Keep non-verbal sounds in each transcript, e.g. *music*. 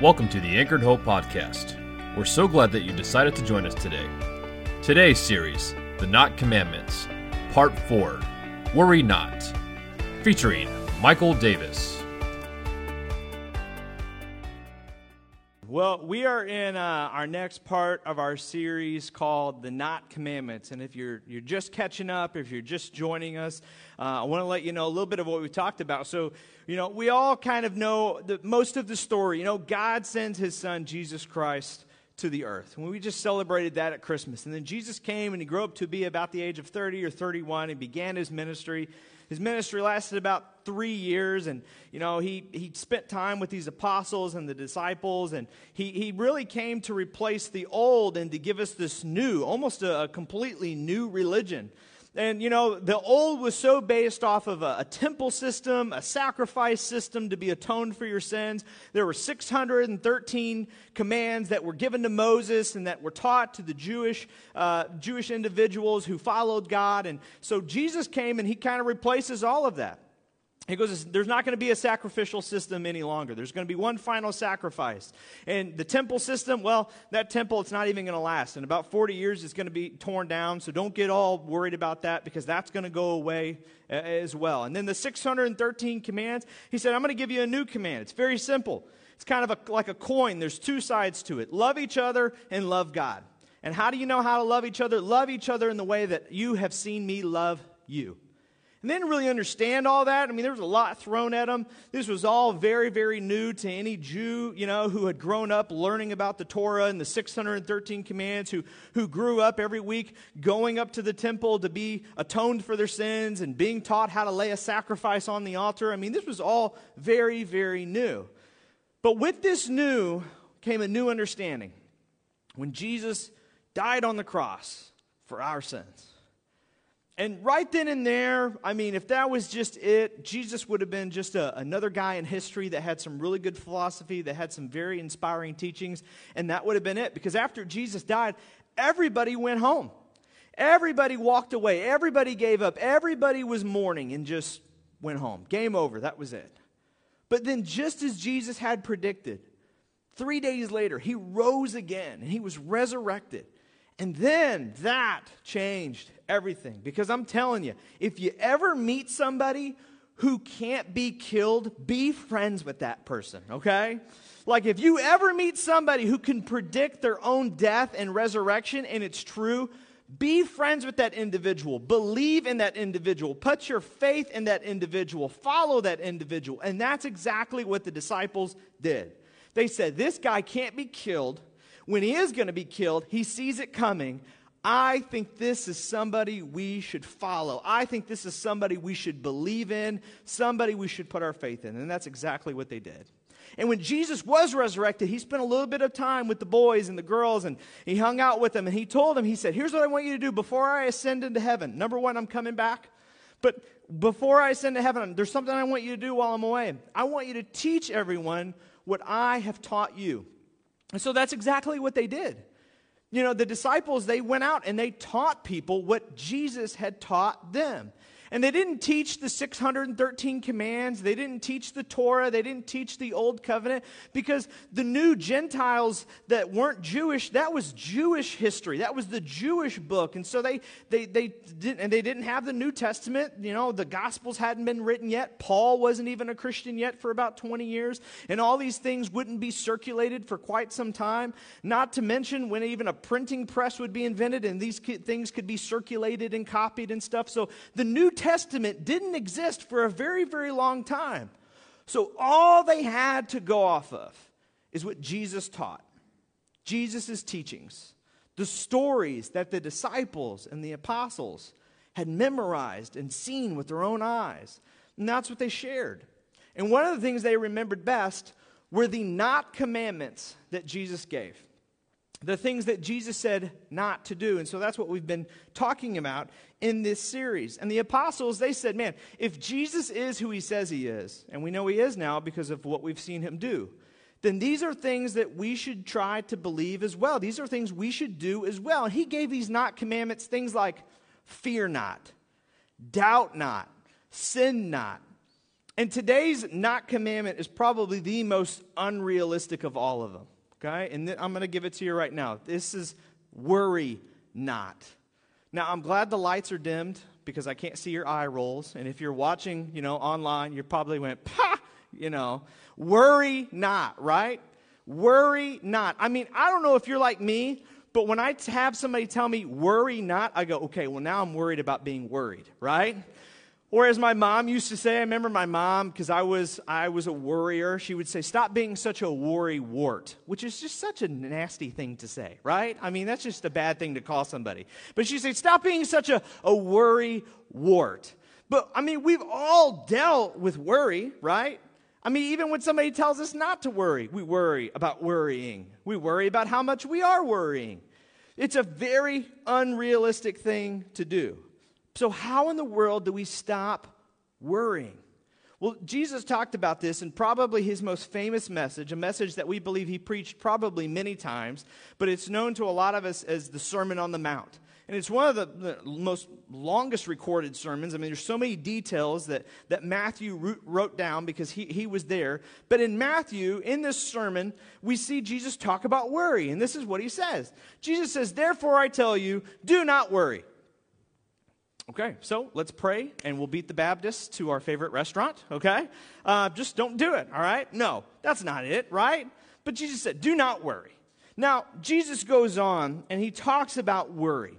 Welcome to the Anchored Hope Podcast. We're so glad that you decided to join us today. Today's series, The Not Commandments, Part 4 Worry Not, featuring Michael Davis. Well, we are in uh, our next part of our series called The Not Commandments. And if you're, you're just catching up, if you're just joining us, uh, I want to let you know a little bit of what we talked about. So, you know, we all kind of know the, most of the story. You know, God sends his son, Jesus Christ, to the earth. And we just celebrated that at Christmas. And then Jesus came and he grew up to be about the age of 30 or 31 and began his ministry. His ministry lasted about three years, and you know he, he spent time with these apostles and the disciples, and he, he really came to replace the old and to give us this new, almost a, a completely new religion. And, you know, the old was so based off of a, a, temple system, a sacrifice system to be atoned for your sins. There were 613 commands that were given to Moses and that were taught to the Jewish, uh, Jewish individuals who followed God. And so Jesus came and he kind of replaces all of that. He goes, There's not going to be a sacrificial system any longer. There's going to be one final sacrifice. And the temple system, well, that temple, it's not even going to last. In about 40 years, it's going to be torn down. So don't get all worried about that because that's going to go away as well. And then the 613 commands, he said, I'm going to give you a new command. It's very simple. It's kind of a, like a coin, there's two sides to it love each other and love God. And how do you know how to love each other? Love each other in the way that you have seen me love you. And they didn't really understand all that. I mean, there was a lot thrown at them. This was all very, very new to any Jew, you know, who had grown up learning about the Torah and the 613 commands, who, who grew up every week going up to the temple to be atoned for their sins and being taught how to lay a sacrifice on the altar. I mean, this was all very, very new. But with this new came a new understanding. When Jesus died on the cross for our sins, and right then and there, I mean, if that was just it, Jesus would have been just a, another guy in history that had some really good philosophy, that had some very inspiring teachings, and that would have been it. Because after Jesus died, everybody went home. Everybody walked away. Everybody gave up. Everybody was mourning and just went home. Game over. That was it. But then, just as Jesus had predicted, three days later, he rose again and he was resurrected. And then that changed everything. Because I'm telling you, if you ever meet somebody who can't be killed, be friends with that person, okay? Like if you ever meet somebody who can predict their own death and resurrection and it's true, be friends with that individual. Believe in that individual. Put your faith in that individual. Follow that individual. And that's exactly what the disciples did. They said, This guy can't be killed. When he is going to be killed, he sees it coming. I think this is somebody we should follow. I think this is somebody we should believe in, somebody we should put our faith in. And that's exactly what they did. And when Jesus was resurrected, he spent a little bit of time with the boys and the girls, and he hung out with them, and he told them, he said, Here's what I want you to do before I ascend into heaven. Number one, I'm coming back. But before I ascend to heaven, there's something I want you to do while I'm away. I want you to teach everyone what I have taught you. And so that's exactly what they did. You know, the disciples, they went out and they taught people what Jesus had taught them. And they didn't teach the 613 commands. They didn't teach the Torah. They didn't teach the Old Covenant because the new Gentiles that weren't Jewish, that was Jewish history. That was the Jewish book. And so they, they, they, didn't, and they didn't have the New Testament. You know, the Gospels hadn't been written yet. Paul wasn't even a Christian yet for about 20 years. And all these things wouldn't be circulated for quite some time. Not to mention when even a printing press would be invented and these things could be circulated and copied and stuff. So the New Testament Testament didn't exist for a very, very long time. So all they had to go off of is what Jesus taught Jesus' teachings, the stories that the disciples and the apostles had memorized and seen with their own eyes. And that's what they shared. And one of the things they remembered best were the not commandments that Jesus gave the things that Jesus said not to do. And so that's what we've been talking about in this series. And the apostles, they said, man, if Jesus is who he says he is, and we know he is now because of what we've seen him do, then these are things that we should try to believe as well. These are things we should do as well. And he gave these not commandments things like fear not, doubt not, sin not, And today's not commandment is probably the most unrealistic of all of them. Okay? And th- I'm going to give it to you right now. This is worry not. Now, I'm glad the lights are dimmed because I can't see your eye rolls. And if you're watching, you know, online, you probably went, pa, you know, worry not, right? Worry not. I mean, I don't know if you're like me, but when I have somebody tell me worry not, I go, okay, well, now I'm worried about being worried, right? Or as my mom used to say, I remember my mom, because I was, I was a worrier, she would say, Stop being such a worry wart, which is just such a nasty thing to say, right? I mean, that's just a bad thing to call somebody. But she'd say, Stop being such a, a worry wart. But I mean, we've all dealt with worry, right? I mean, even when somebody tells us not to worry, we worry about worrying. We worry about how much we are worrying. It's a very unrealistic thing to do. So, how in the world do we stop worrying? Well, Jesus talked about this in probably his most famous message, a message that we believe he preached probably many times, but it's known to a lot of us as the Sermon on the Mount. And it's one of the, the most longest recorded sermons. I mean, there's so many details that, that Matthew wrote down because he, he was there. But in Matthew, in this sermon, we see Jesus talk about worry. And this is what he says Jesus says, Therefore I tell you, do not worry. Okay, so let's pray and we'll beat the Baptists to our favorite restaurant, okay? Uh, just don't do it, all right? No, that's not it, right? But Jesus said, do not worry. Now, Jesus goes on and he talks about worry.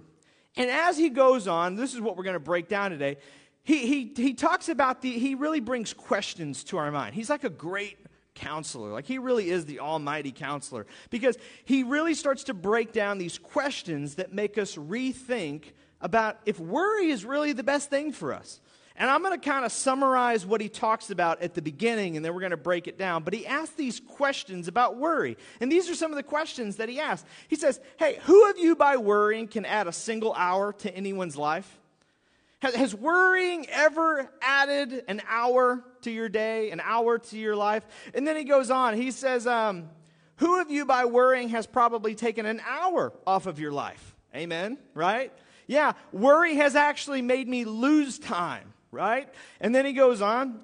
And as he goes on, this is what we're going to break down today. He, he, he talks about the, he really brings questions to our mind. He's like a great counselor. Like he really is the almighty counselor because he really starts to break down these questions that make us rethink about if worry is really the best thing for us. And I'm going to kind of summarize what he talks about at the beginning, and then we're going to break it down. But he asks these questions about worry. And these are some of the questions that he asks. He says, Hey, who of you by worrying can add a single hour to anyone's life? Has worrying ever added an hour to your day, an hour to your life? And then he goes on. He says, um, Who of you by worrying has probably taken an hour off of your life? Amen, right? Yeah, worry has actually made me lose time, right? And then he goes on.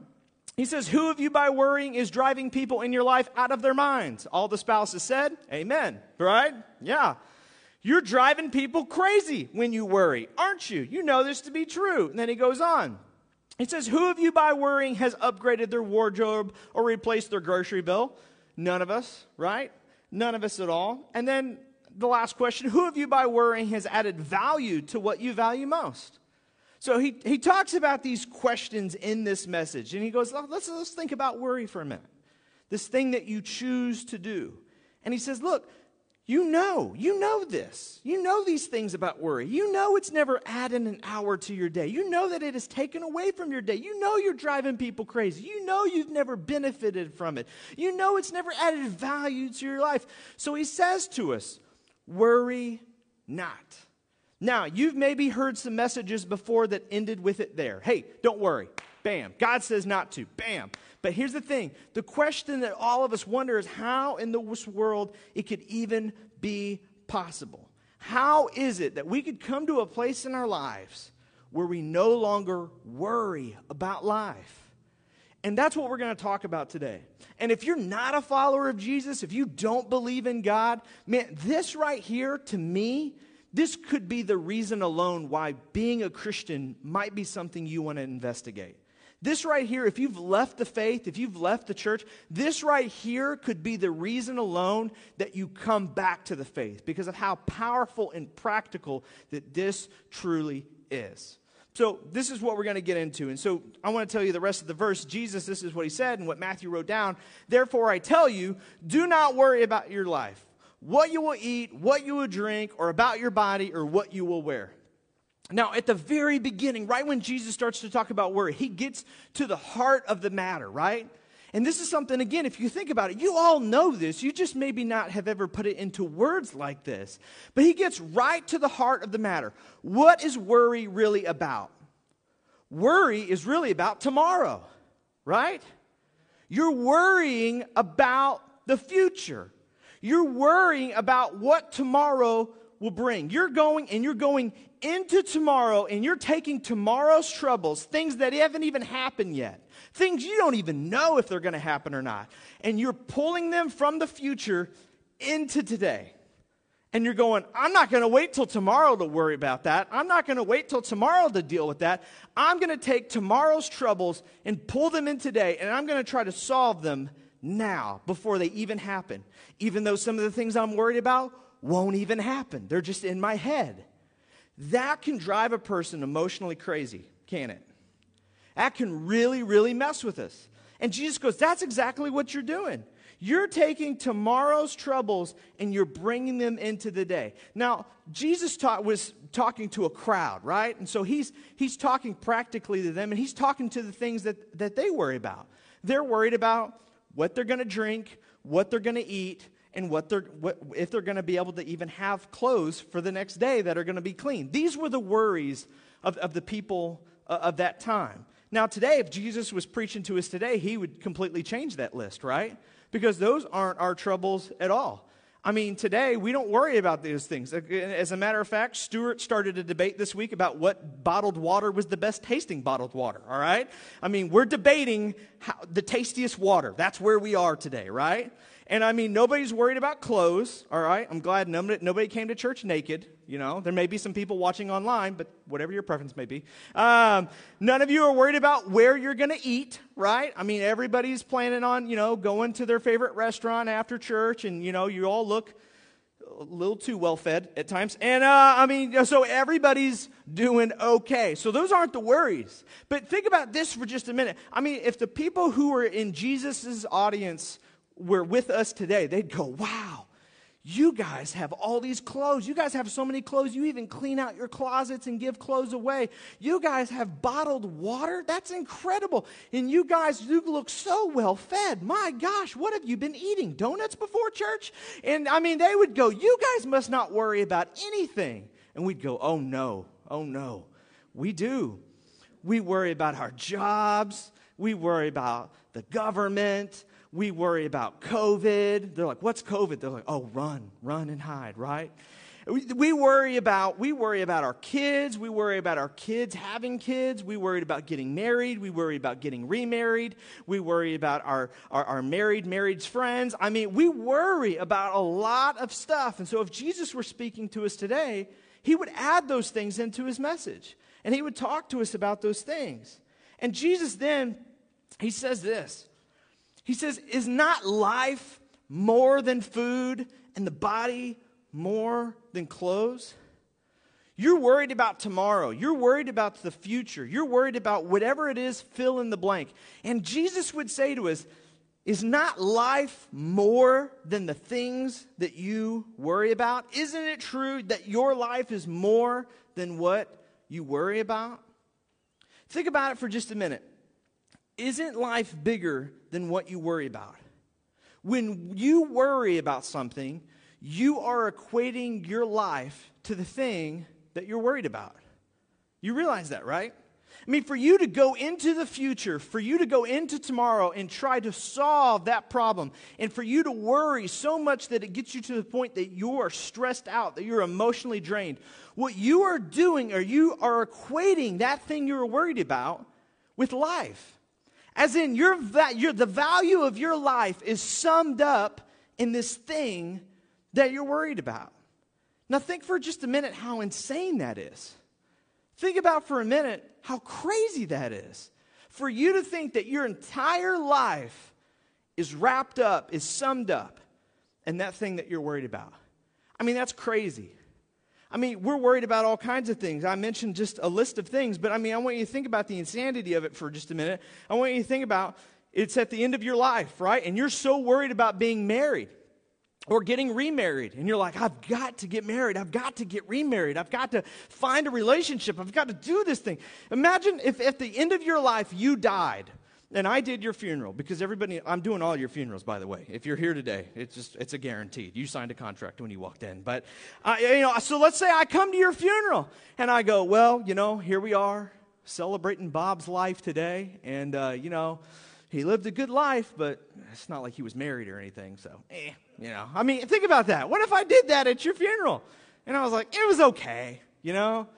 He says, Who of you by worrying is driving people in your life out of their minds? All the spouses said, Amen, right? Yeah. You're driving people crazy when you worry, aren't you? You know this to be true. And then he goes on. He says, Who of you by worrying has upgraded their wardrobe or replaced their grocery bill? None of us, right? None of us at all. And then the last question who of you by worrying has added value to what you value most? So he, he talks about these questions in this message, and he goes, let's, let's think about worry for a minute. This thing that you choose to do. And he says, Look, you know, you know this. You know these things about worry. You know it's never added an hour to your day. You know that it is taken away from your day. You know you're driving people crazy. You know you've never benefited from it. You know it's never added value to your life. So he says to us, worry not. Now, you've maybe heard some messages before that ended with it there. Hey, don't worry. Bam. God says not to. Bam. But here's the thing the question that all of us wonder is how in this world it could even be possible. How is it that we could come to a place in our lives where we no longer worry about life? And that's what we're going to talk about today. And if you're not a follower of Jesus, if you don't believe in God, man, this right here to me, this could be the reason alone why being a Christian might be something you want to investigate. This right here, if you've left the faith, if you've left the church, this right here could be the reason alone that you come back to the faith because of how powerful and practical that this truly is. So, this is what we're going to get into. And so, I want to tell you the rest of the verse. Jesus, this is what he said and what Matthew wrote down. Therefore, I tell you, do not worry about your life, what you will eat, what you will drink, or about your body, or what you will wear. Now, at the very beginning, right when Jesus starts to talk about worry, he gets to the heart of the matter, right? And this is something, again, if you think about it, you all know this. You just maybe not have ever put it into words like this. But he gets right to the heart of the matter. What is worry really about? Worry is really about tomorrow, right? You're worrying about the future. You're worrying about what tomorrow will bring. You're going and you're going into tomorrow and you're taking tomorrow's troubles, things that haven't even happened yet, things you don't even know if they're going to happen or not, and you're pulling them from the future into today. And you're going, I'm not going to wait till tomorrow to worry about that. I'm not going to wait till tomorrow to deal with that. I'm going to take tomorrow's troubles and pull them in today, and I'm going to try to solve them now before they even happen. Even though some of the things I'm worried about won't even happen, they're just in my head. That can drive a person emotionally crazy, can it? That can really, really mess with us. And Jesus goes, That's exactly what you're doing. You're taking tomorrow's troubles and you're bringing them into the day. Now, Jesus taught, was talking to a crowd, right? And so he's, he's talking practically to them and he's talking to the things that, that they worry about. They're worried about what they're going to drink, what they're going to eat, and what they're, what, if they're going to be able to even have clothes for the next day that are going to be clean. These were the worries of, of the people uh, of that time. Now, today, if Jesus was preaching to us today, he would completely change that list, right? Because those aren't our troubles at all. I mean, today we don't worry about those things. As a matter of fact, Stuart started a debate this week about what bottled water was the best tasting bottled water, all right? I mean, we're debating how, the tastiest water. That's where we are today, right? And I mean, nobody's worried about clothes, all right? I'm glad nobody, came to church naked. You know, there may be some people watching online, but whatever your preference may be. Um, none of you are worried about where you're going to eat, right? I mean, everybody's planning on, you know, going to their favorite restaurant after church, and, you know, you all look a little too well fed at times. And uh, I mean, so everybody's doing okay. So those aren't the worries. But think about this for just a minute. I mean, if the people who were in Jesus' audience were with us today, they'd go, wow, you guys have all these clothes. You guys have so many clothes. You even clean out your closets and give clothes away. You guys have bottled water. That's incredible. And you guys, you look so well fed. My gosh, what have you been eating? Donuts before church? And I mean, they would go, You guys must not worry about anything. And we'd go, Oh no, oh no. We do. We worry about our jobs. We worry about the government we worry about COVID. They're like, what's COVID? They're like, oh, run, run and hide, right? We, worry about we worry about our kids. We worry about our kids having kids. We worry about getting married. We worry about getting remarried. We worry about our, our, our married married friends. I mean we worry about a lot of stuff. And so if jesus were speaking to us today he would add those things into his message. And he would talk to us about those things. And jesus then he says this he says, Is not life more than food and the body more than clothes? You're worried about tomorrow. You're worried about the future. You're worried about whatever it is, fill in the blank. And Jesus would say to us, Is not life more than the things that you worry about? Isn't it true that your life is more than what you worry about? Think about it for just a minute. Isn't life bigger than what you worry about? When you worry about something, you are equating your life to the thing that you're worried about. You realize that, right? I mean, for you to go into the future, for you to go into tomorrow and try to solve that problem, and for you to worry so much that it gets you to the point that you are stressed out, that you're emotionally drained, what you are doing, or you are equating that thing you're worried about with life. As in, your, your, the value of your life is summed up in this thing that you're worried about. Now, think for just a minute how insane that is. Think about for a minute how crazy that is. For you to think that your entire life is wrapped up, is summed up in that thing that you're worried about. I mean, that's crazy. I mean, we're worried about all kinds of things. I mentioned just a list of things, but I mean, I want you to think about the insanity of it for just a minute. I want you to think about it's at the end of your life, right? And you're so worried about being married or getting remarried. And you're like, I've got to get married. I've got to get remarried. I've got to find a relationship. I've got to do this thing. Imagine if at the end of your life you died and I did your funeral because everybody, I'm doing all your funerals, by the way. If you're here today, it's just, it's a guaranteed. You signed a contract when you walked in. But, you know, so let's say I come to your funeral and I go, well, you know, here we are celebrating Bob's life today. And, uh, you know, he lived a good life, but it's not like he was married or anything. So, eh, you know, I mean, think about that. What if I did that at your funeral? And I was like, it was okay, you know?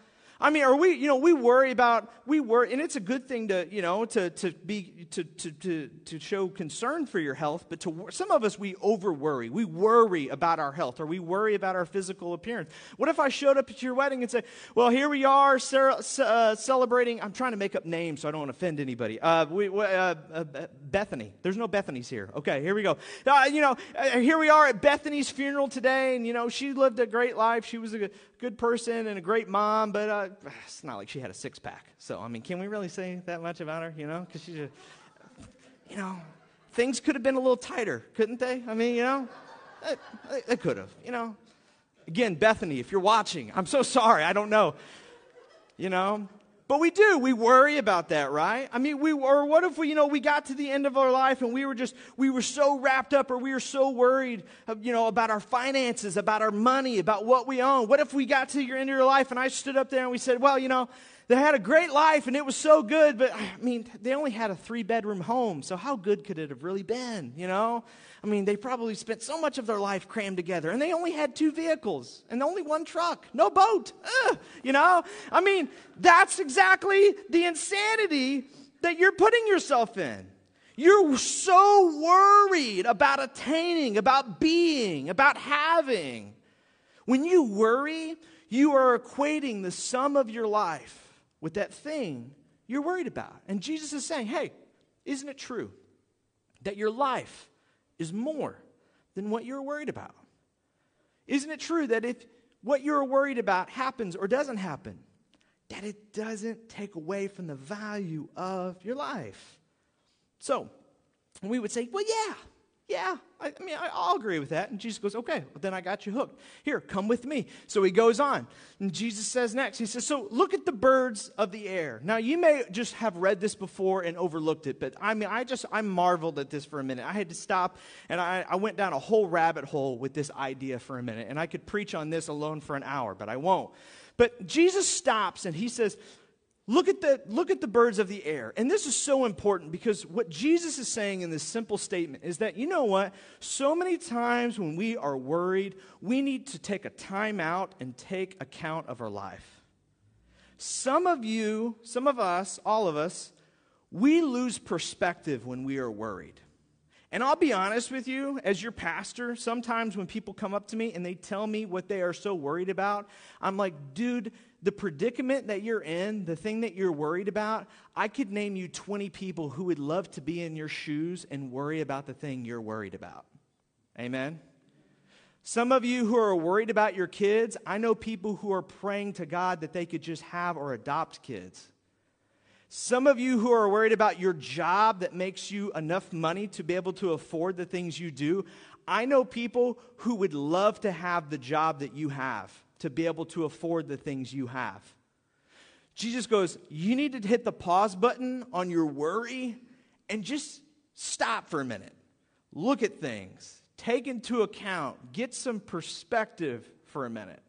I mean, are we, you know, we worry about, we worry, and it's a good thing to, you know, to, to be, to, to, to, to show concern for your health, but to, some of us, we over worry. We worry about our health or we worry about our physical appearance. What if I showed up at your wedding and said, well, here we are uh, celebrating, I'm trying to make up names so I don't offend anybody. Uh, we, uh, uh, Bethany. There's no Bethany's here. Okay, here we go. Uh, you know, uh, here we are at Bethany's funeral today, and, you know, she lived a great life. She was a good person and a great mom, but uh, it's not like she had a six pack. So, I mean, can we really say that much about her, you know? Because she's a, you know, things could have been a little tighter, couldn't they? I mean, you know, they could have, you know. Again, Bethany, if you're watching, I'm so sorry. I don't know. You know, but we do. We worry about that, right? I mean, we, or what if we, you know, we got to the end of our life and we were just, we were so wrapped up or we were so worried, you know, about our finances, about our money, about what we own. What if we got to your end of your life and I stood up there and we said, well, you know, they had a great life and it was so good, but I mean, they only had a three bedroom home. So how good could it have really been, you know? I mean, they probably spent so much of their life crammed together, and they only had two vehicles and only one truck, no boat. Ugh, you know? I mean, that's exactly the insanity that you're putting yourself in. You're so worried about attaining, about being, about having. When you worry, you are equating the sum of your life with that thing you're worried about. And Jesus is saying, hey, isn't it true that your life is more than what you're worried about. Isn't it true that if what you're worried about happens or doesn't happen, that it doesn't take away from the value of your life? So, we would say, well, yeah, yeah, I, I mean, I, will agree with that. And Jesus goes, okay, well, then I got you hooked. Here, come with me. So he goes on. And Jesus says next, he says, so look at the birds of the air. Now, you may just have read this before and overlooked it, but I mean, I just, I marveled at this for a minute. I had to stop and I, I went down a whole rabbit hole with this idea for a minute. And I could preach on this alone for an hour, but I won't. But Jesus stops and he says, Look at, the, look at the birds of the air. And this is so important because what Jesus is saying in this simple statement is that, you know what? So many times when we are worried, we need to take a time out and take account of our life. Some of you, some of us, all of us, we lose perspective when we are worried. And I'll be honest with you, as your pastor, sometimes when people come up to me and they tell me what they are so worried about, I'm like, dude, the predicament that you're in, the thing that you're worried about, I could name you 20 people who would love to be in your shoes and worry about the thing you're worried about. Amen? Some of you who are worried about your kids, I know people who are praying to God that they could just have or adopt kids. Some of you who are worried about your job that makes you enough money to be able to afford the things you do, I know people who would love to have the job that you have to be able to afford the things you have. Jesus goes, You need to hit the pause button on your worry and just stop for a minute. Look at things, take into account, get some perspective for a minute.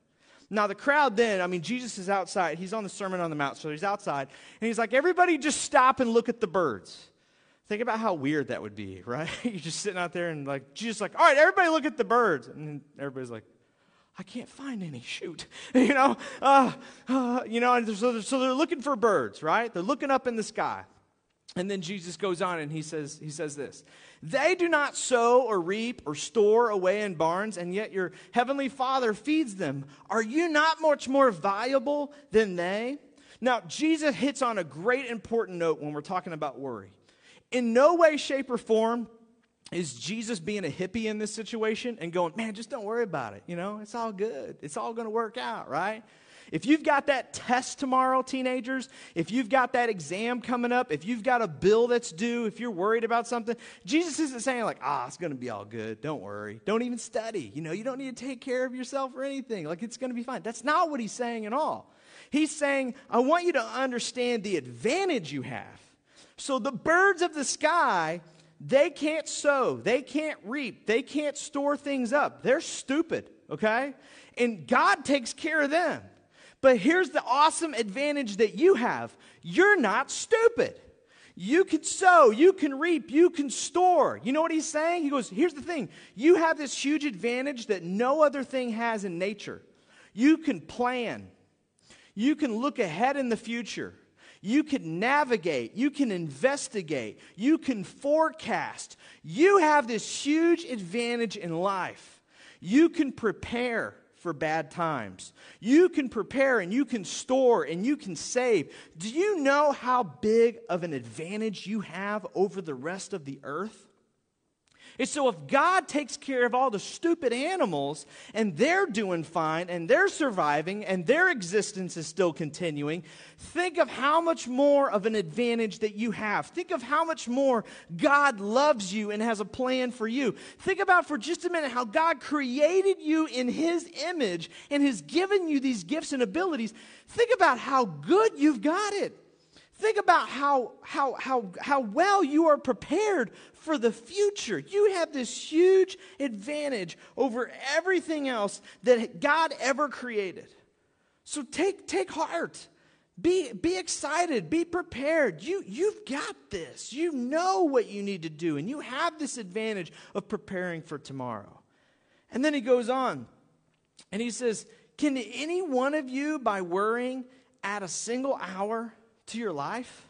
Now, the crowd then, I mean, Jesus is outside. He's on the Sermon on the Mount, so he's outside. And he's like, Everybody just stop and look at the birds. Think about how weird that would be, *laughs* right? You're just sitting out there and like, Jesus, like, all right, everybody look at the birds. And everybody's like, I can't find any. Shoot, *laughs* you know, uh, uh, you know. And so, so they're looking for birds, right? They're looking up in the sky, and then Jesus goes on and he says, he says this: They do not sow or reap or store away in barns, and yet your heavenly Father feeds them. Are you not much more valuable than they? Now, Jesus hits on a great important note when we're talking about worry. In no way, shape, or form is Jesus being a hippie in this situation and going, man, just don't worry about it. You know, it's all good. It's all going to work out, right? If you've got that test tomorrow, teenagers, if you've got that exam coming up, if you've got a bill that's due, if you're worried about something, Jesus isn't saying, like, ah, it's going to be all good. Don't worry. Don't even study. You know, you don't need to take care of yourself or anything. Like, it's going to be fine. That's not what he's saying at all. He's saying, I want you to understand the advantage you have. So the birds of the sky they can't sow, they can't reap, they can't store things up. They're stupid, okay? And God takes care of them. But here's the awesome advantage that you have you're not stupid. You can sow, you can reap, you can store. You know what he's saying? He goes, Here's the thing you have this huge advantage that no other thing has in nature. You can plan. You can look ahead in the future. You can navigate. You can investigate. You can forecast. You have this huge advantage in life. You can prepare for bad times. You can prepare and you can store and you can save. Do you know how big of an advantage you have over the rest of the earth? And so, if God takes care of all the stupid animals and they're doing fine and they're surviving and their existence is still continuing, think of how much more of an advantage that you have. Think of how much more God loves you and has a plan for you. Think about for just a minute how God created you in His image and has given you these gifts and abilities. Think about how good you've got it. Think about how, how, how, how well you are prepared for the future. You have this huge advantage over everything else that God ever created. So take, take heart. Be, be excited. Be prepared. You, you've got this. You know what you need to do, and you have this advantage of preparing for tomorrow. And then he goes on and he says, Can any one of you, by worrying, add a single hour to your life?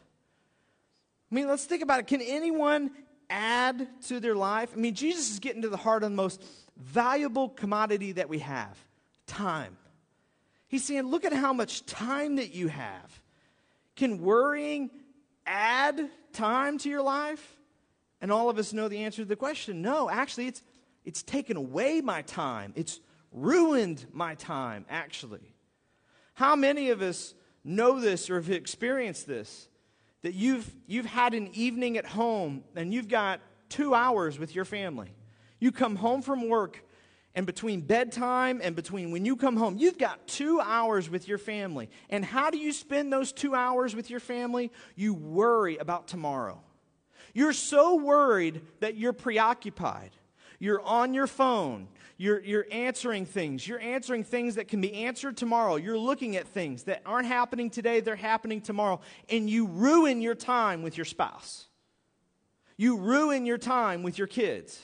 I mean, let's think about it. Can anyone add to their life? I mean, Jesus is getting to the heart of the most valuable commodity that we have time. He's saying, look at how much time that you have. Can worrying add time to your life? And all of us know the answer to the question no, actually, it's, it's taken away my time. It's ruined my time, actually. How many of us know this or have experienced this? that you've, you've had an evening at home and you've got two hours with your family. You come home from work, and between bedtime and between when you come home, you've got two hours with your family. And how do you spend those two hours with your family? You worry about tomorrow. You're so worried that you're preoccupied. You're on your phone. You're, you're answering things. You're answering things that can be answered tomorrow. You're looking at things that aren't happening today, they're happening tomorrow. And you ruin your time with your spouse. You ruin your time with your kids.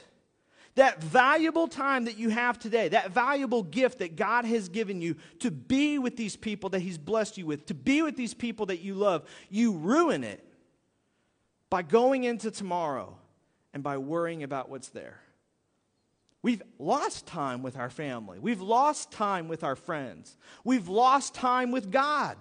That valuable time that you have today, that valuable gift that God has given you to be with these people that He's blessed you with, to be with these people that you love, you ruin it by going into tomorrow and by worrying about what's there. We've lost time with our family. We've lost time with our friends. We've lost time with God.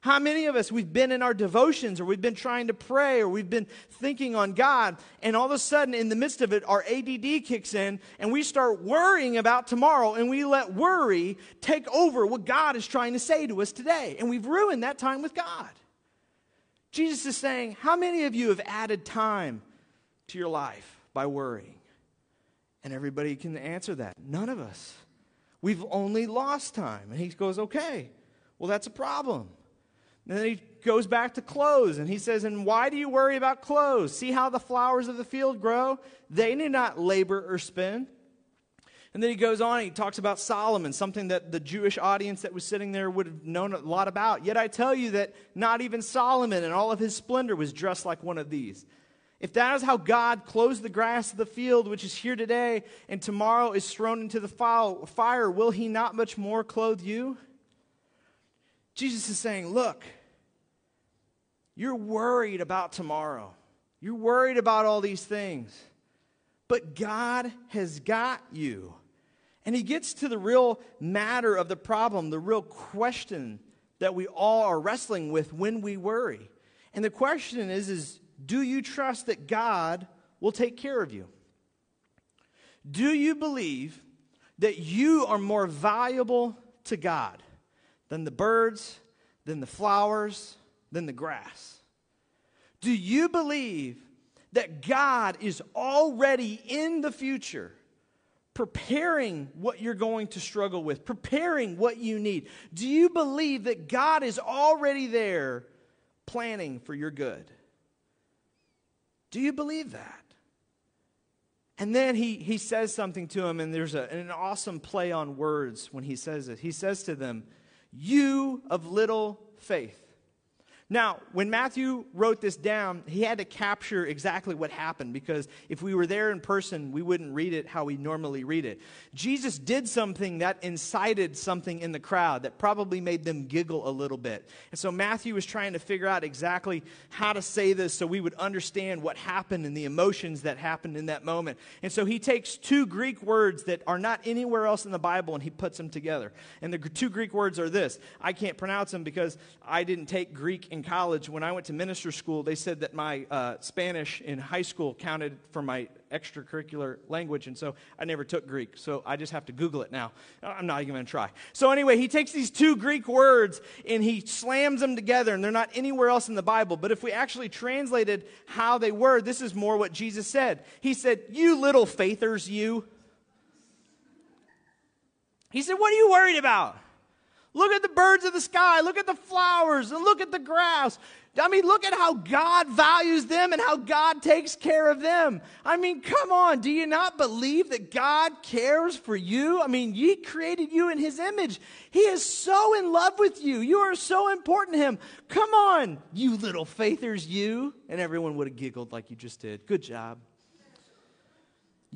How many of us, we've been in our devotions or we've been trying to pray or we've been thinking on God, and all of a sudden, in the midst of it, our ADD kicks in and we start worrying about tomorrow and we let worry take over what God is trying to say to us today. And we've ruined that time with God. Jesus is saying, How many of you have added time to your life by worrying? And everybody can answer that. None of us. We've only lost time. And he goes, okay, well, that's a problem. And then he goes back to clothes and he says, And why do you worry about clothes? See how the flowers of the field grow? They need not labor or spin. And then he goes on and he talks about Solomon, something that the Jewish audience that was sitting there would have known a lot about. Yet I tell you that not even Solomon in all of his splendor was dressed like one of these. If that is how God clothes the grass of the field, which is here today, and tomorrow is thrown into the fire, will he not much more clothe you? Jesus is saying, Look, you're worried about tomorrow. You're worried about all these things. But God has got you. And he gets to the real matter of the problem, the real question that we all are wrestling with when we worry. And the question is, is do you trust that God will take care of you? Do you believe that you are more valuable to God than the birds, than the flowers, than the grass? Do you believe that God is already in the future preparing what you're going to struggle with, preparing what you need? Do you believe that God is already there planning for your good? Do you believe that? And then he, he says something to him, and there's a, an awesome play on words when he says it. He says to them, You of little faith. Now, when Matthew wrote this down, he had to capture exactly what happened because if we were there in person, we wouldn't read it how we normally read it. Jesus did something that incited something in the crowd that probably made them giggle a little bit. And so Matthew was trying to figure out exactly how to say this so we would understand what happened and the emotions that happened in that moment. And so he takes two Greek words that are not anywhere else in the Bible and he puts them together. And the two Greek words are this I can't pronounce them because I didn't take Greek in college, when I went to minister school, they said that my uh, Spanish in high school counted for my extracurricular language, and so I never took Greek. So I just have to Google it now. I'm not even going to try. So anyway, he takes these two Greek words and he slams them together, and they're not anywhere else in the Bible. But if we actually translated how they were, this is more what Jesus said. He said, You little faithers, you. He said, What are you worried about? Look at the birds of the sky. Look at the flowers and look at the grass. I mean, look at how God values them and how God takes care of them. I mean, come on. Do you not believe that God cares for you? I mean, He created you in His image. He is so in love with you. You are so important to Him. Come on, you little faithers, you. And everyone would have giggled like you just did. Good job.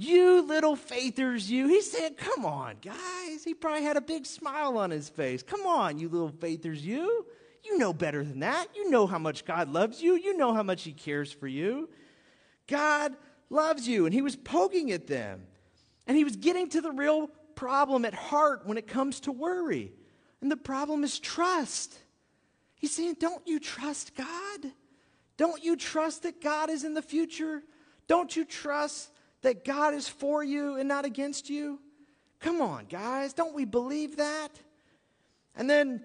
You little faithers, you. He said, Come on, guys. He probably had a big smile on his face. Come on, you little faithers, you. You know better than that. You know how much God loves you. You know how much He cares for you. God loves you. And He was poking at them. And He was getting to the real problem at heart when it comes to worry. And the problem is trust. He's saying, Don't you trust God? Don't you trust that God is in the future? Don't you trust that God is for you and not against you? Come on, guys, don't we believe that? And then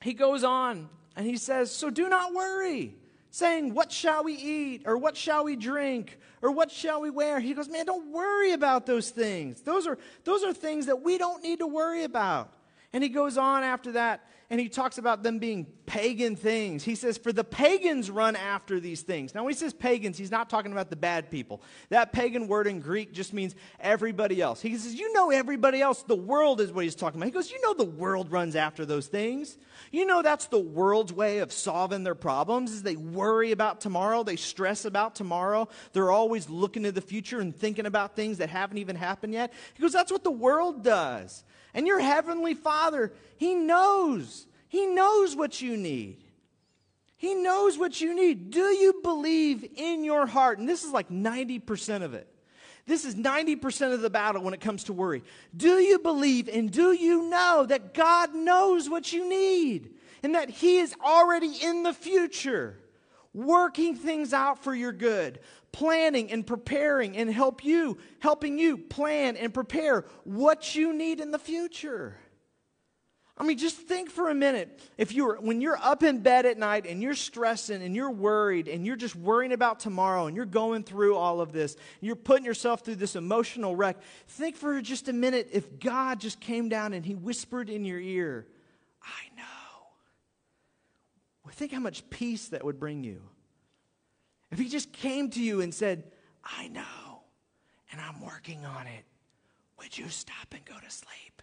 he goes on and he says, So do not worry, saying, What shall we eat? Or what shall we drink? Or what shall we wear? He goes, Man, don't worry about those things. Those are, those are things that we don't need to worry about. And he goes on after that and he talks about them being pagan things. He says, For the pagans run after these things. Now, when he says pagans, he's not talking about the bad people. That pagan word in Greek just means everybody else. He says, You know everybody else. The world is what he's talking about. He goes, You know the world runs after those things. You know that's the world's way of solving their problems is they worry about tomorrow, they stress about tomorrow. They're always looking to the future and thinking about things that haven't even happened yet. He goes, That's what the world does. And your heavenly Father, He knows. He knows what you need. He knows what you need. Do you believe in your heart? And this is like 90% of it. This is 90% of the battle when it comes to worry. Do you believe and do you know that God knows what you need and that He is already in the future working things out for your good? planning and preparing and help you, helping you plan and prepare what you need in the future. I mean, just think for a minute. If you're when you're up in bed at night and you're stressing and you're worried and you're just worrying about tomorrow and you're going through all of this, you're putting yourself through this emotional wreck. Think for just a minute if God just came down and He whispered in your ear, "I know." Well, think how much peace that would bring you. If he just came to you and said, I know, and I'm working on it, would you stop and go to sleep?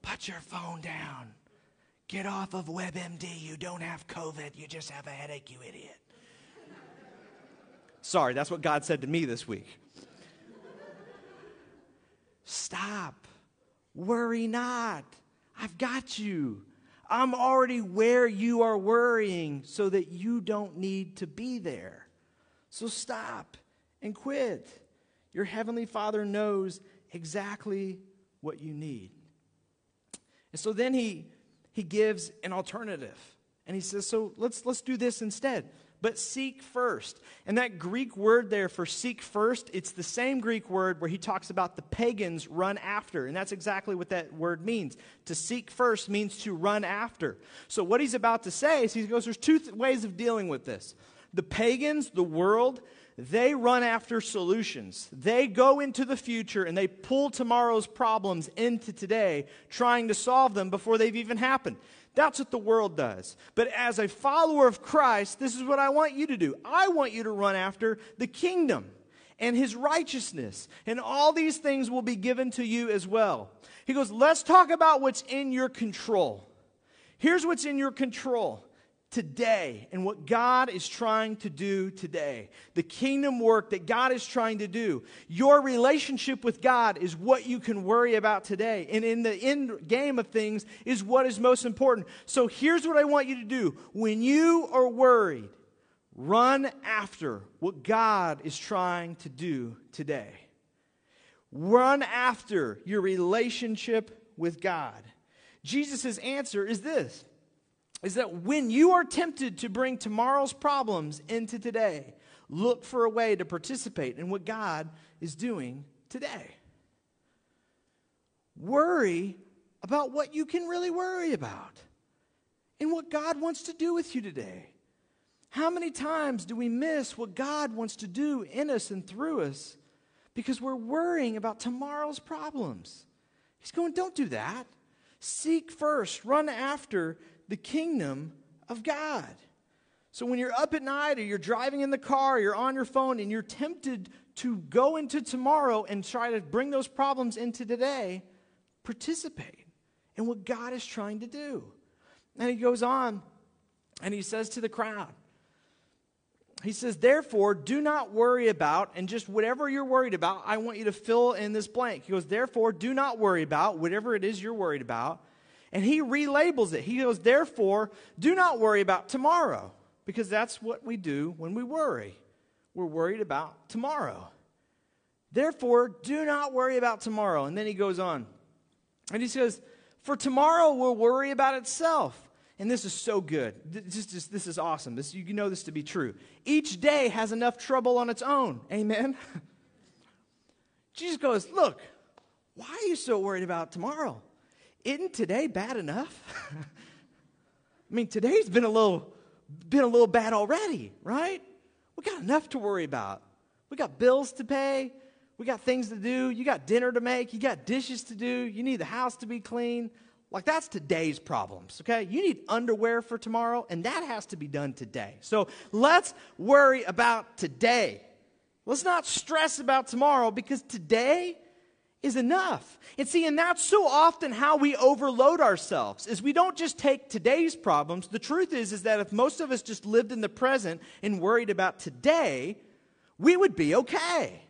Put your phone down. Get off of WebMD. You don't have COVID. You just have a headache, you idiot. Sorry, that's what God said to me this week. Stop. Worry not. I've got you. I'm already where you are worrying so that you don't need to be there. So stop and quit. Your Heavenly Father knows exactly what you need. And so then he, he gives an alternative. And he says, So let's, let's do this instead but seek first. And that Greek word there for seek first, it's the same Greek word where he talks about the pagans run after. And that's exactly what that word means. To seek first means to run after. So what he's about to say is he goes, there's two th- ways of dealing with this. The pagans, the world, they run after solutions. They go into the future and they pull tomorrow's problems into today, trying to solve them before they've even happened. That's what the world does. But as a follower of Christ, this is what I want you to do. I want you to run after the kingdom and his righteousness, and all these things will be given to you as well. He goes, Let's talk about what's in your control. Here's what's in your control today and what God is trying to do today, the kingdom work that God is trying to do. Your relationship with God is what you can worry about today. And in the end game of things is what is most important. So here's what I want you to do. When you are worried, run after what God is trying to do today. Run after your relationship with God. Jesus' answer is this is that when you are tempted to bring tomorrow's problems into today, look for a way to participate in what God is doing today. Worry about what you can really worry about and what God wants to do with you today. How many times do we miss what God wants to do in us and through us because we're worrying about tomorrow's problems? He's going, don't do that. Seek first, run after the kingdom of God. So when you're up at night or you're driving in the car, or you're on your phone, and you're tempted to go into tomorrow and try to bring those problems into today, participate in what God is trying to do. And he goes on and he says to the crowd, he says, Therefore, do not worry about, and just whatever you're worried about, I want you to fill in this blank. He goes, Therefore, do not worry about whatever it is you're worried about. And he relabels it. He goes, Therefore, do not worry about tomorrow, because that's what we do when we worry. We're worried about tomorrow. Therefore, do not worry about tomorrow. And then he goes on. And he says, For tomorrow will worry about itself. And this is so good. This, this, this is awesome. This, you know this to be true. Each day has enough trouble on its own. Amen? *laughs* Jesus goes, Look, why are you so worried about tomorrow? Isn't today bad enough? *laughs* I mean, today's been a little been a little bad already, right? We got enough to worry about. We got bills to pay. We got things to do. You got dinner to make. You got dishes to do. You need the house to be clean. Like, that's today's problems, okay? You need underwear for tomorrow, and that has to be done today. So let's worry about today. Let's not stress about tomorrow because today is enough. And see, and that's so often how we overload ourselves is we don't just take today's problems. The truth is is that if most of us just lived in the present and worried about today, we would be okay.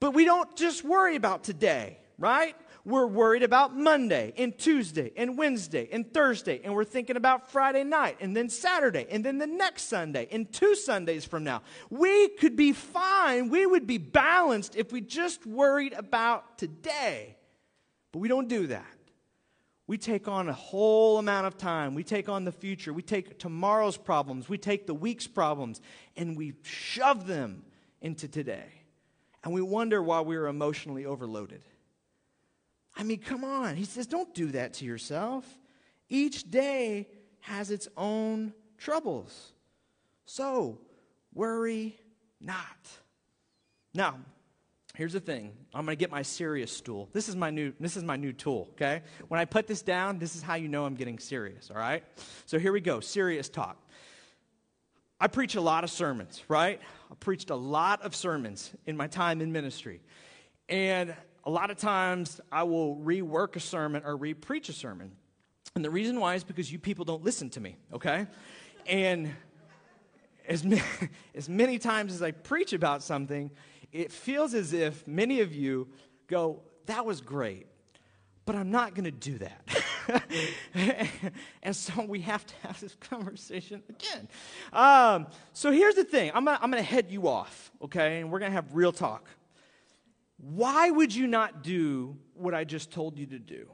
But we don't just worry about today, right? We're worried about Monday and Tuesday and Wednesday and Thursday, and we're thinking about Friday night and then Saturday and then the next Sunday and two Sundays from now. We could be fine. We would be balanced if we just worried about today. But we don't do that. We take on a whole amount of time. We take on the future. We take tomorrow's problems. We take the week's problems and we shove them into today. And we wonder why we're emotionally overloaded. I mean, come on. He says, don't do that to yourself. Each day has its own troubles. So, worry not. Now, here's the thing. I'm going to get my serious stool. This is my new this is my new tool, okay? When I put this down, this is how you know I'm getting serious, all right? So here we go. Serious talk. I preach a lot of sermons, right? I preached a lot of sermons in my time in ministry. And a lot of times I will rework a sermon or re-preach a sermon. And the reason why is because you people don't listen to me, okay? And as, many, *laughs* as many times as I preach about something, it feels as if many of you go, that was great, but I'm not going to do that. *laughs* and so we have to have this conversation again. Um, so here's the thing I'm going to head you off, okay? And we're going to have real talk. Why would you not do what I just told you to do?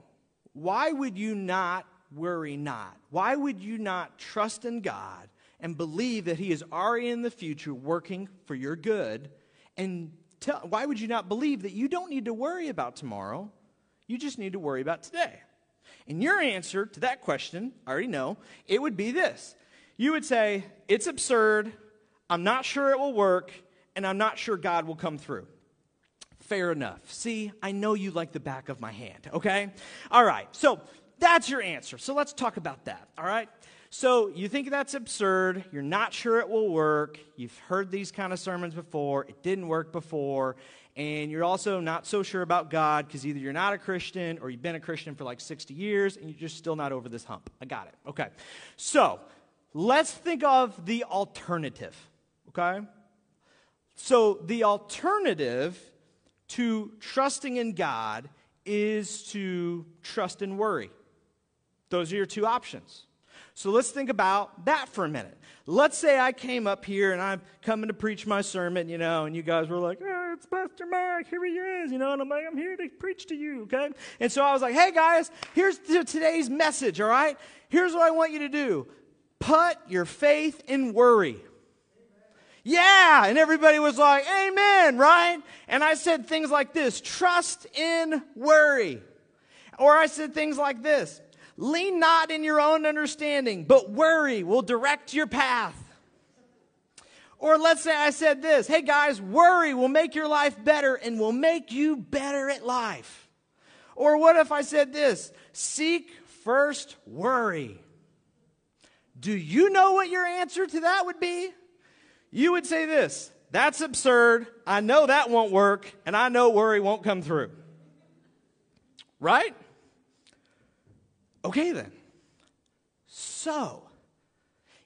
Why would you not worry not? Why would you not trust in God and believe that He is already in the future working for your good? And tell, why would you not believe that you don't need to worry about tomorrow? You just need to worry about today. And your answer to that question, I already know, it would be this. You would say, It's absurd, I'm not sure it will work, and I'm not sure God will come through fair enough. See, I know you like the back of my hand, okay? All right, so that's your answer. So let's talk about that, all right? So you think that's absurd. You're not sure it will work. You've heard these kind of sermons before. It didn't work before. And you're also not so sure about God because either you're not a Christian or you've been a Christian for like 60 years and you're just still not over this hump. I got it. Okay. So let's think of the alternative, okay? So, the alternative to trusting in God is to trust and worry. Those are your two options. So let's think about that for a minute. Let's say I came up here and I'm coming to preach my sermon, you know, and you guys were like, oh, it's Pastor Mike, here he is, you know, and I'm like, I'm here to preach to you, okay? And so I was like, hey guys, here's today's message, all right? Here's what I want you to do put your faith in worry. Yeah. And everybody was like, Amen, right? And I said things like this trust in worry. Or I said things like this lean not in your own understanding, but worry will direct your path. Or let's say I said this hey guys, worry will make your life better and will make you better at life. Or what if I said this seek first worry? Do you know what your answer to that would be? You would say this That's absurd. I know that won't work, and I know worry won't come through. Right? Okay, then. So,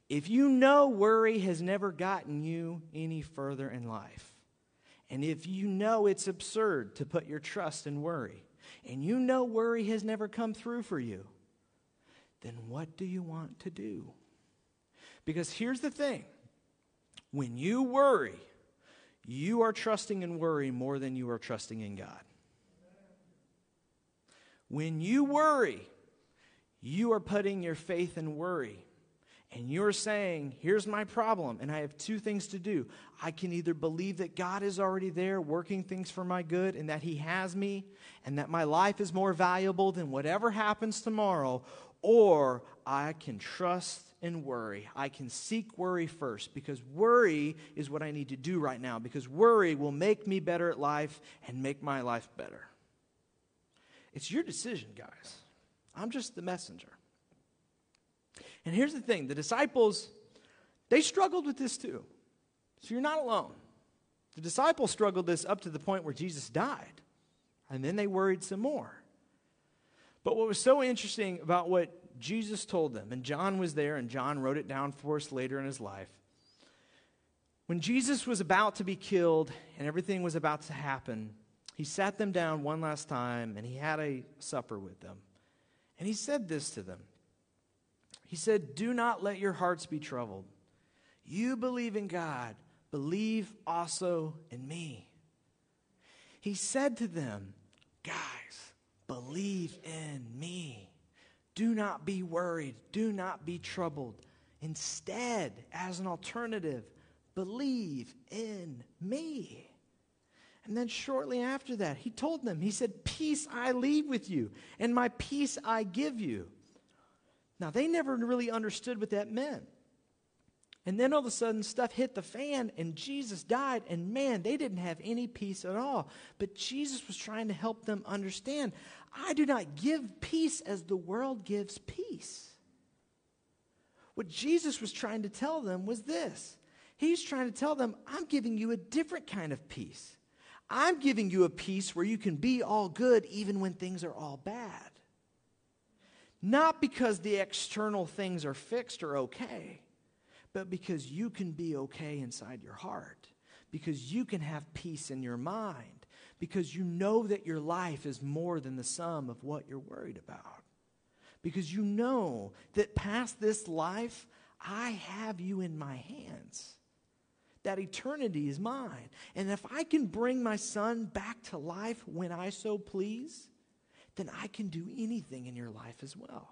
if you know worry has never gotten you any further in life, and if you know it's absurd to put your trust in worry, and you know worry has never come through for you, then what do you want to do? Because here's the thing when you worry, you are trusting in worry more than you are trusting in God. When you worry, you are putting your faith in worry. And you're saying, here's my problem, and I have two things to do. I can either believe that God is already there working things for my good and that He has me and that my life is more valuable than whatever happens tomorrow, or I can trust and worry. I can seek worry first because worry is what I need to do right now because worry will make me better at life and make my life better. It's your decision, guys. I'm just the messenger. And here's the thing the disciples, they struggled with this too. So you're not alone. The disciples struggled this up to the point where Jesus died, and then they worried some more. But what was so interesting about what Jesus told them, and John was there, and John wrote it down for us later in his life. When Jesus was about to be killed and everything was about to happen, he sat them down one last time and he had a supper with them. And he said this to them He said, Do not let your hearts be troubled. You believe in God, believe also in me. He said to them, Guys, believe in me. Do not be worried. Do not be troubled. Instead, as an alternative, believe in me. And then shortly after that, he told them, He said, Peace I leave with you, and my peace I give you. Now, they never really understood what that meant. And then all of a sudden, stuff hit the fan, and Jesus died, and man, they didn't have any peace at all. But Jesus was trying to help them understand I do not give peace as the world gives peace. What Jesus was trying to tell them was this He's trying to tell them, I'm giving you a different kind of peace. I'm giving you a peace where you can be all good even when things are all bad. Not because the external things are fixed or okay, but because you can be okay inside your heart, because you can have peace in your mind because you know that your life is more than the sum of what you're worried about. Because you know that past this life, I have you in my hands. That eternity is mine. And if I can bring my son back to life when I so please, then I can do anything in your life as well.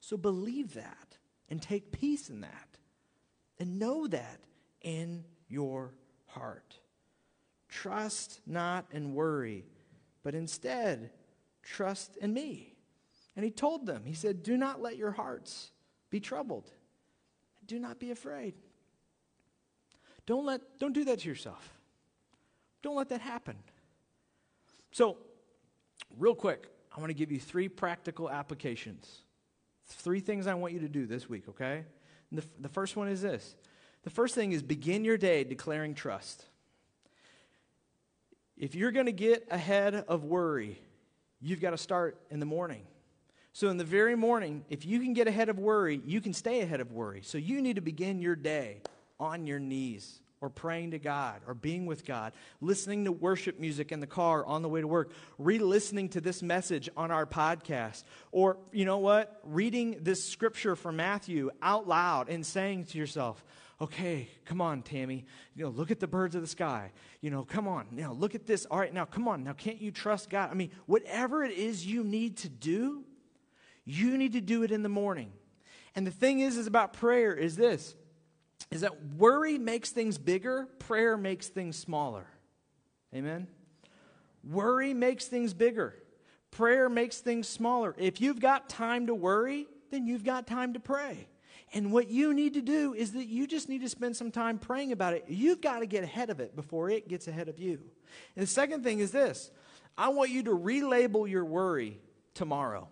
So believe that and take peace in that. And know that in your heart. Trust not and worry, but instead trust in me. And he told them, He said, Do not let your hearts be troubled. Do not be afraid. Don't, let, don't do that to yourself. Don't let that happen. So, real quick, I want to give you three practical applications. Three things I want you to do this week, okay? The, the first one is this. The first thing is begin your day declaring trust. If you're going to get ahead of worry, you've got to start in the morning. So, in the very morning, if you can get ahead of worry, you can stay ahead of worry. So, you need to begin your day on your knees or praying to God or being with God, listening to worship music in the car on the way to work, re listening to this message on our podcast, or, you know what, reading this scripture from Matthew out loud and saying to yourself, okay, come on, Tammy. You know, look at the birds of the sky. You know, come on. now look at this. All right, now come on. Now, can't you trust God? I mean, whatever it is you need to do, you need to do it in the morning. And the thing is, is about prayer is this is that worry makes things bigger, prayer makes things smaller. Amen? Worry makes things bigger, prayer makes things smaller. If you've got time to worry, then you've got time to pray. And what you need to do is that you just need to spend some time praying about it. You've got to get ahead of it before it gets ahead of you. And the second thing is this I want you to relabel your worry tomorrow.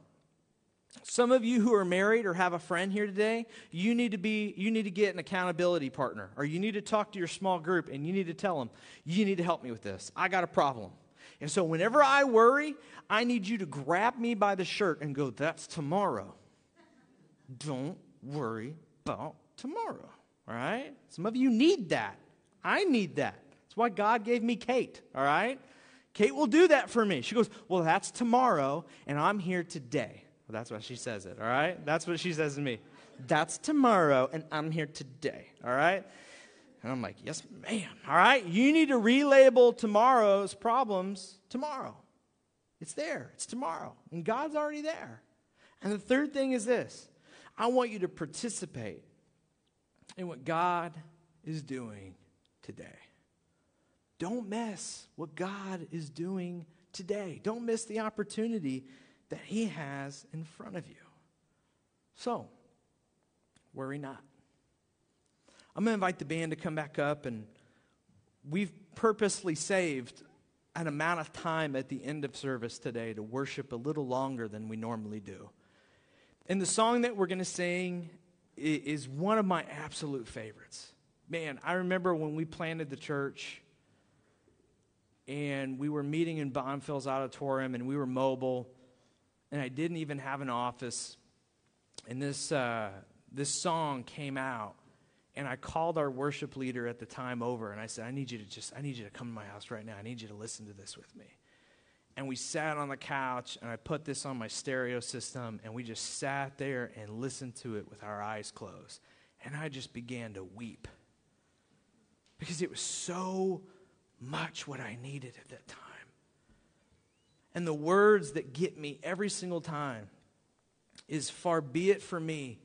Some of you who are married or have a friend here today, you need to be you need to get an accountability partner or you need to talk to your small group and you need to tell them, "You need to help me with this. I got a problem." And so whenever I worry, I need you to grab me by the shirt and go, "That's tomorrow." Don't worry about tomorrow. All right? Some of you need that. I need that. That's why God gave me Kate. All right? Kate will do that for me. She goes, Well, that's tomorrow, and I'm here today. Well, that's why she says it. All right? That's what she says to me. That's tomorrow, and I'm here today. All right? And I'm like, Yes, ma'am. All right? You need to relabel tomorrow's problems tomorrow. It's there, it's tomorrow, and God's already there. And the third thing is this I want you to participate in what God is doing today. Don't miss what God is doing today. Don't miss the opportunity that He has in front of you. So, worry not. I'm going to invite the band to come back up, and we've purposely saved an amount of time at the end of service today to worship a little longer than we normally do. And the song that we're going to sing is one of my absolute favorites. Man, I remember when we planted the church and we were meeting in Bonfils Auditorium and we were mobile and I didn't even have an office. And this, uh, this song came out and I called our worship leader at the time over and I said, I need you to just, I need you to come to my house right now. I need you to listen to this with me and we sat on the couch and I put this on my stereo system and we just sat there and listened to it with our eyes closed. And I just began to weep because it was so much what I needed at that time. And the words that get me every single time is far be it for me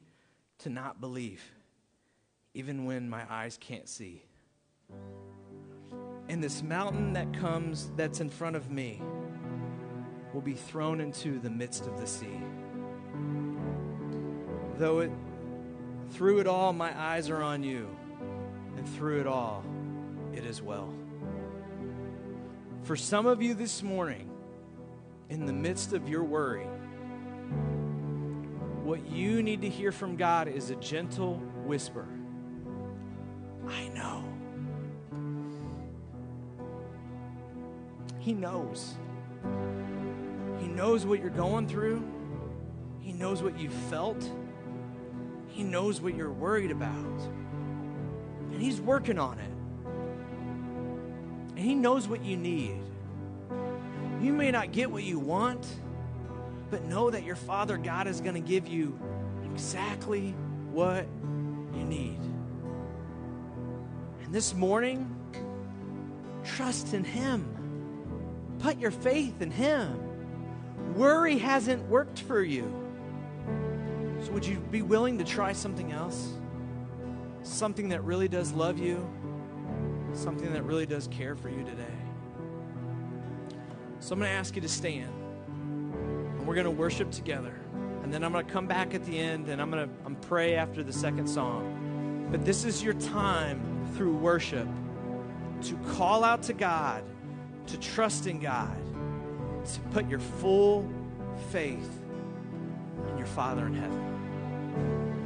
to not believe, even when my eyes can't see. And this mountain that comes that's in front of me will be thrown into the midst of the sea. Though it, through it all, my eyes are on you, and through it all, it is well. For some of you this morning, in the midst of your worry, what you need to hear from God is a gentle whisper I know. He knows. He knows what you're going through, He knows what you felt, He knows what you're worried about. And He's working on it. And He knows what you need. You may not get what you want, but know that your Father God is going to give you exactly what you need. And this morning, trust in Him. Put your faith in Him. Worry hasn't worked for you. So, would you be willing to try something else? Something that really does love you? Something that really does care for you today? So, I'm going to ask you to stand. And we're going to worship together. And then I'm going to come back at the end and I'm going to pray after the second song. But this is your time through worship to call out to God, to trust in God to put your full faith in your Father in heaven.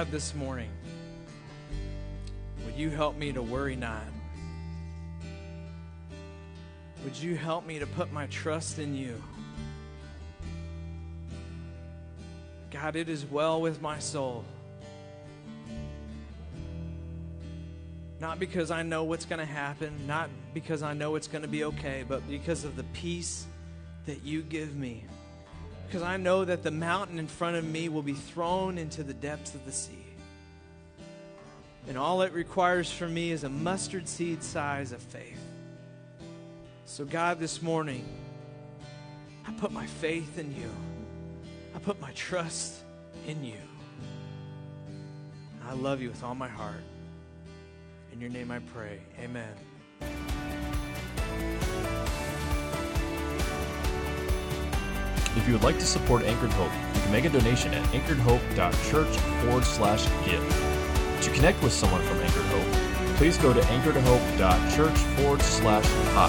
God, this morning, would you help me to worry not? Would you help me to put my trust in you? God, it is well with my soul. Not because I know what's going to happen, not because I know it's going to be okay, but because of the peace that you give me. Because I know that the mountain in front of me will be thrown into the depths of the sea. And all it requires from me is a mustard seed size of faith. So, God, this morning, I put my faith in you. I put my trust in you. I love you with all my heart. In your name I pray. Amen. If you would like to support Anchored Hope, you can make a donation at anchoredhope.church forward slash give. To connect with someone from Anchored Hope, please go to anchoredhope.church forward slash hi.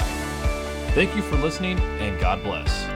Thank you for listening, and God bless.